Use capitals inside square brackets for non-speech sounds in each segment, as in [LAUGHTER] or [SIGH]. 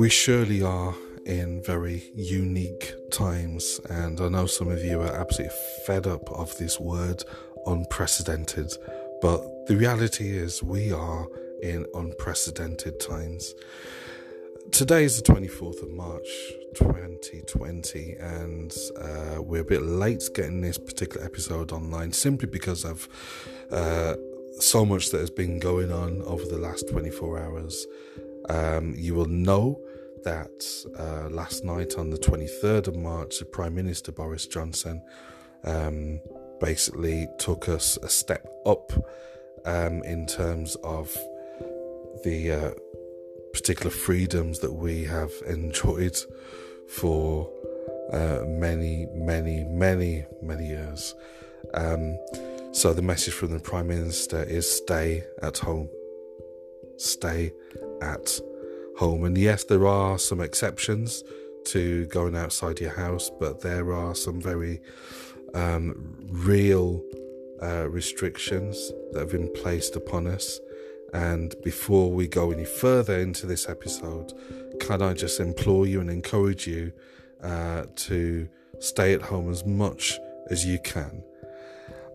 We surely are in very unique times, and I know some of you are absolutely fed up of this word unprecedented, but the reality is we are in unprecedented times. Today is the 24th of March 2020, and uh, we're a bit late getting this particular episode online simply because of uh, so much that has been going on over the last 24 hours. Um, you will know that uh, last night, on the 23rd of March, the Prime Minister Boris Johnson um, basically took us a step up um, in terms of the uh, particular freedoms that we have enjoyed for uh, many, many, many, many years. Um, so the message from the Prime Minister is stay at home. Stay at home. And yes, there are some exceptions to going outside your house, but there are some very um, real uh, restrictions that have been placed upon us. And before we go any further into this episode, can I just implore you and encourage you uh, to stay at home as much as you can?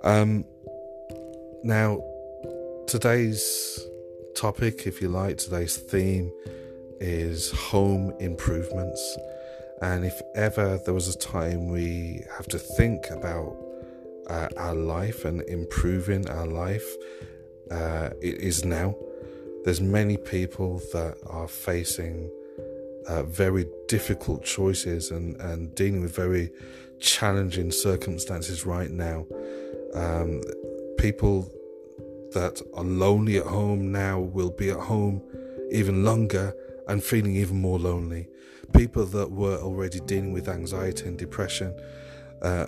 Um, now, today's topic, if you like, today's theme is home improvements. And if ever there was a time we have to think about uh, our life and improving our life, uh, it is now. There's many people that are facing uh, very difficult choices and, and dealing with very challenging circumstances right now. Um, people that are lonely at home now will be at home even longer and feeling even more lonely. People that were already dealing with anxiety and depression, uh,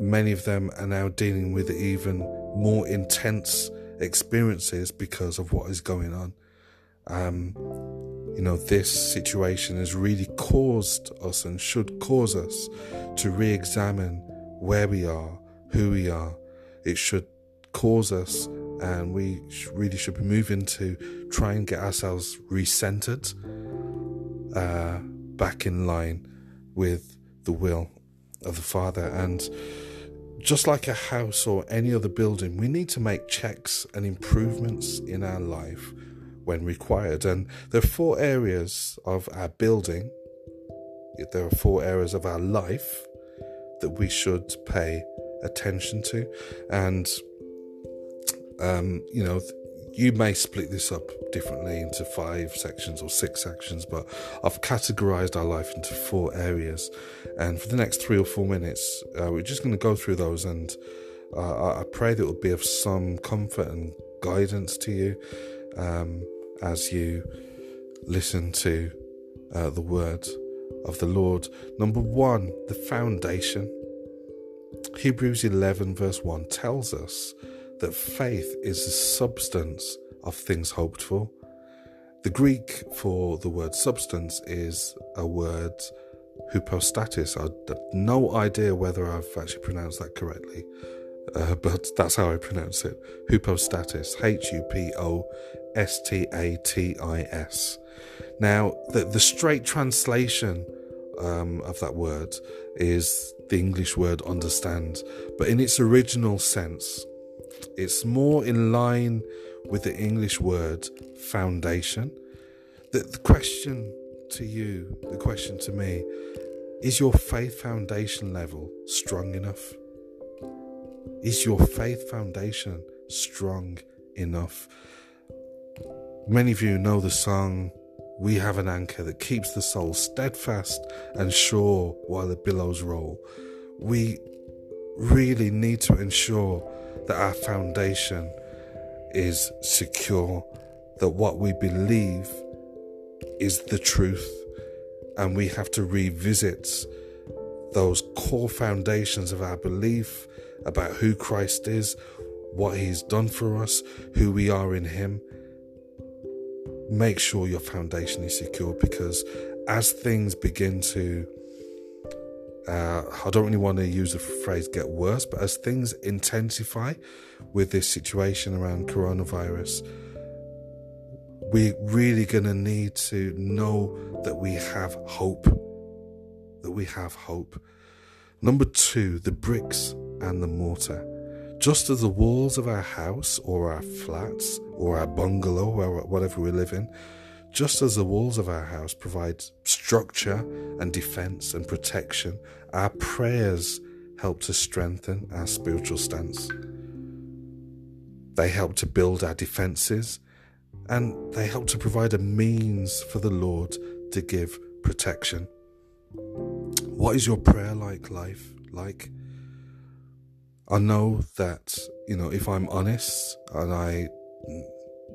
many of them are now dealing with even more intense experiences because of what is going on. Um, you know, this situation has really caused us and should cause us to re examine where we are, who we are. It should cause us, and we really should be moving to try and get ourselves recentered, uh, back in line with the will of the Father. And just like a house or any other building, we need to make checks and improvements in our life when required. And there are four areas of our building, there are four areas of our life that we should pay attention to. And, um, you know, you may split this up differently into five sections or six sections, but I've categorized our life into four areas. And for the next three or four minutes, uh, we're just going to go through those. And uh, I pray that it will be of some comfort and guidance to you um, as you listen to uh, the word of the Lord. Number one, the foundation. Hebrews 11, verse 1 tells us that faith is the substance of things hoped for. The Greek for the word substance is a word hypostasis. I have no idea whether I've actually pronounced that correctly, uh, [LAUGHS] but that's how I pronounce it. Hypostatis, H U P O S T A T I S. Now, the, the straight translation um, of that word is the English word understand, but in its original sense, it's more in line with the English word foundation. The, the question to you, the question to me, is your faith foundation level strong enough? Is your faith foundation strong enough? Many of you know the song, We Have an Anchor that keeps the soul steadfast and sure while the billows roll. We really need to ensure that our foundation is secure, that what we believe is the truth, and we have to revisit those core foundations of our belief about who Christ is, what He's done for us, who we are in Him. Make sure your foundation is secure because as things begin to uh, I don't really want to use the phrase get worse, but as things intensify with this situation around coronavirus, we're really going to need to know that we have hope. That we have hope. Number two, the bricks and the mortar. Just as the walls of our house or our flats or our bungalow or whatever we live in, just as the walls of our house provide structure and defense and protection, our prayers help to strengthen our spiritual stance. They help to build our defenses and they help to provide a means for the Lord to give protection. What is your prayer like life like? I know that, you know, if I'm honest, and I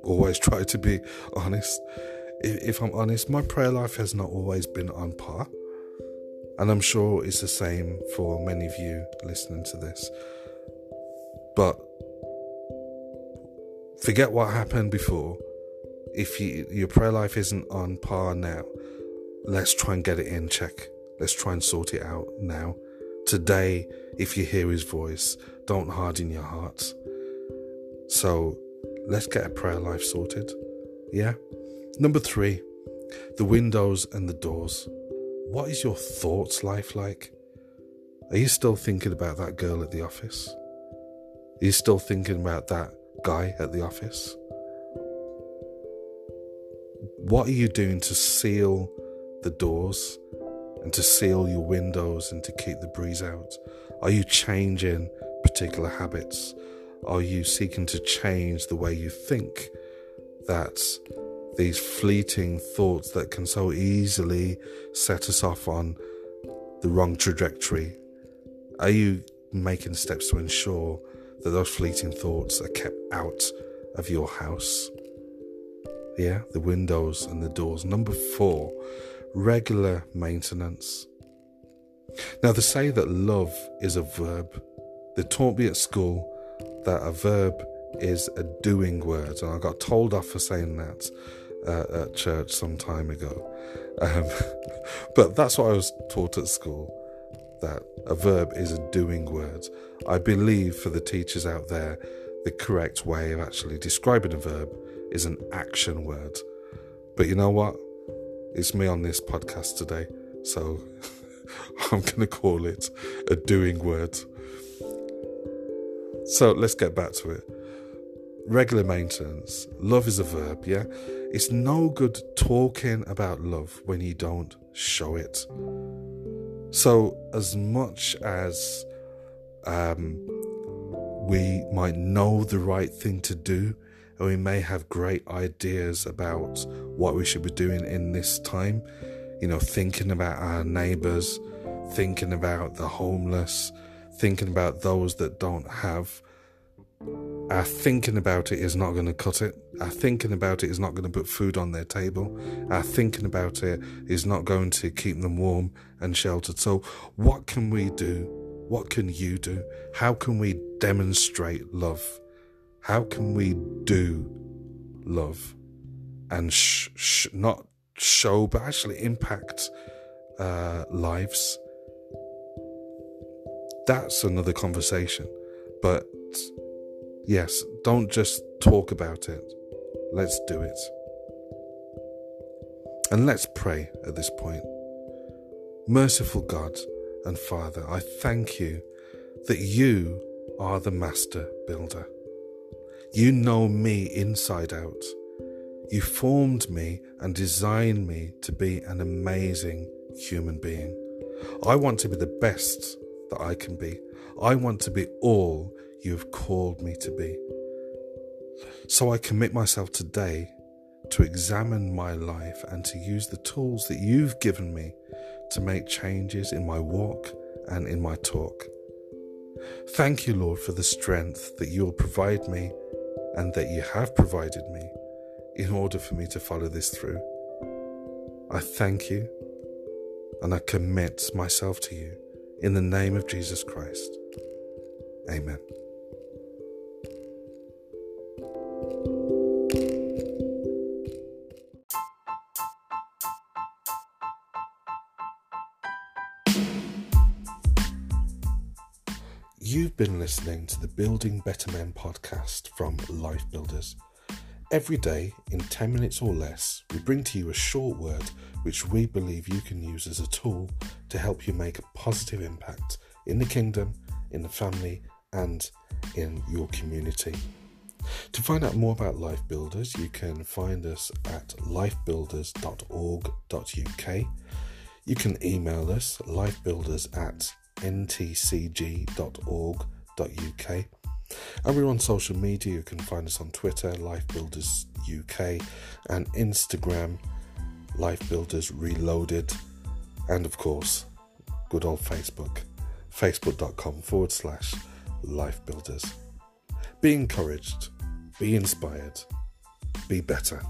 always try to be honest, if I'm honest, my prayer life has not always been on par. And I'm sure it's the same for many of you listening to this. But forget what happened before. If you, your prayer life isn't on par now, let's try and get it in check. Let's try and sort it out now. Today, if you hear his voice, don't harden your hearts. So let's get a prayer life sorted. Yeah? Number three, the windows and the doors. What is your thoughts life like? Are you still thinking about that girl at the office? Are you still thinking about that guy at the office? What are you doing to seal the doors and to seal your windows and to keep the breeze out? Are you changing particular habits? Are you seeking to change the way you think? That these fleeting thoughts that can so easily set us off on the wrong trajectory? Are you making steps to ensure that those fleeting thoughts are kept out of your house? Yeah, the windows and the doors. Number four, regular maintenance. Now, they say that love is a verb. They taught me at school that a verb is a doing word, and I got told off for saying that uh, at church some time ago. Um, [LAUGHS] but that's what I was taught at school that a verb is a doing word. I believe for the teachers out there, the correct way of actually describing a verb is an action word. But you know what? It's me on this podcast today, so [LAUGHS] I'm going to call it a doing word. So let's get back to it regular maintenance. Love is a verb, yeah? It's no good talking about love when you don't show it. So, as much as um, we might know the right thing to do, and we may have great ideas about what we should be doing in this time, you know, thinking about our neighbors, thinking about the homeless, thinking about those that don't have our thinking about it is not going to cut it. Our thinking about it is not going to put food on their table. Our thinking about it is not going to keep them warm and sheltered. So, what can we do? What can you do? How can we demonstrate love? How can we do love and sh- sh- not show, but actually impact uh, lives? That's another conversation. But Yes, don't just talk about it. Let's do it. And let's pray at this point. Merciful God and Father, I thank you that you are the master builder. You know me inside out. You formed me and designed me to be an amazing human being. I want to be the best that I can be. I want to be all you have called me to be. So I commit myself today to examine my life and to use the tools that you've given me to make changes in my walk and in my talk. Thank you, Lord, for the strength that you'll provide me and that you have provided me in order for me to follow this through. I thank you and I commit myself to you in the name of Jesus Christ. Amen. You've been listening to the Building Better Men podcast from Life Builders. Every day, in 10 minutes or less, we bring to you a short word which we believe you can use as a tool to help you make a positive impact in the kingdom, in the family, and in your community. To find out more about Life Builders, you can find us at lifebuilders.org.uk. You can email us lifebuilders at ntcg.org.uk. And we're on social media. You can find us on Twitter, Life Builders UK, and Instagram, Life Builders Reloaded, and of course, good old Facebook, facebook.com forward slash Life Builders. Be encouraged, be inspired, be better.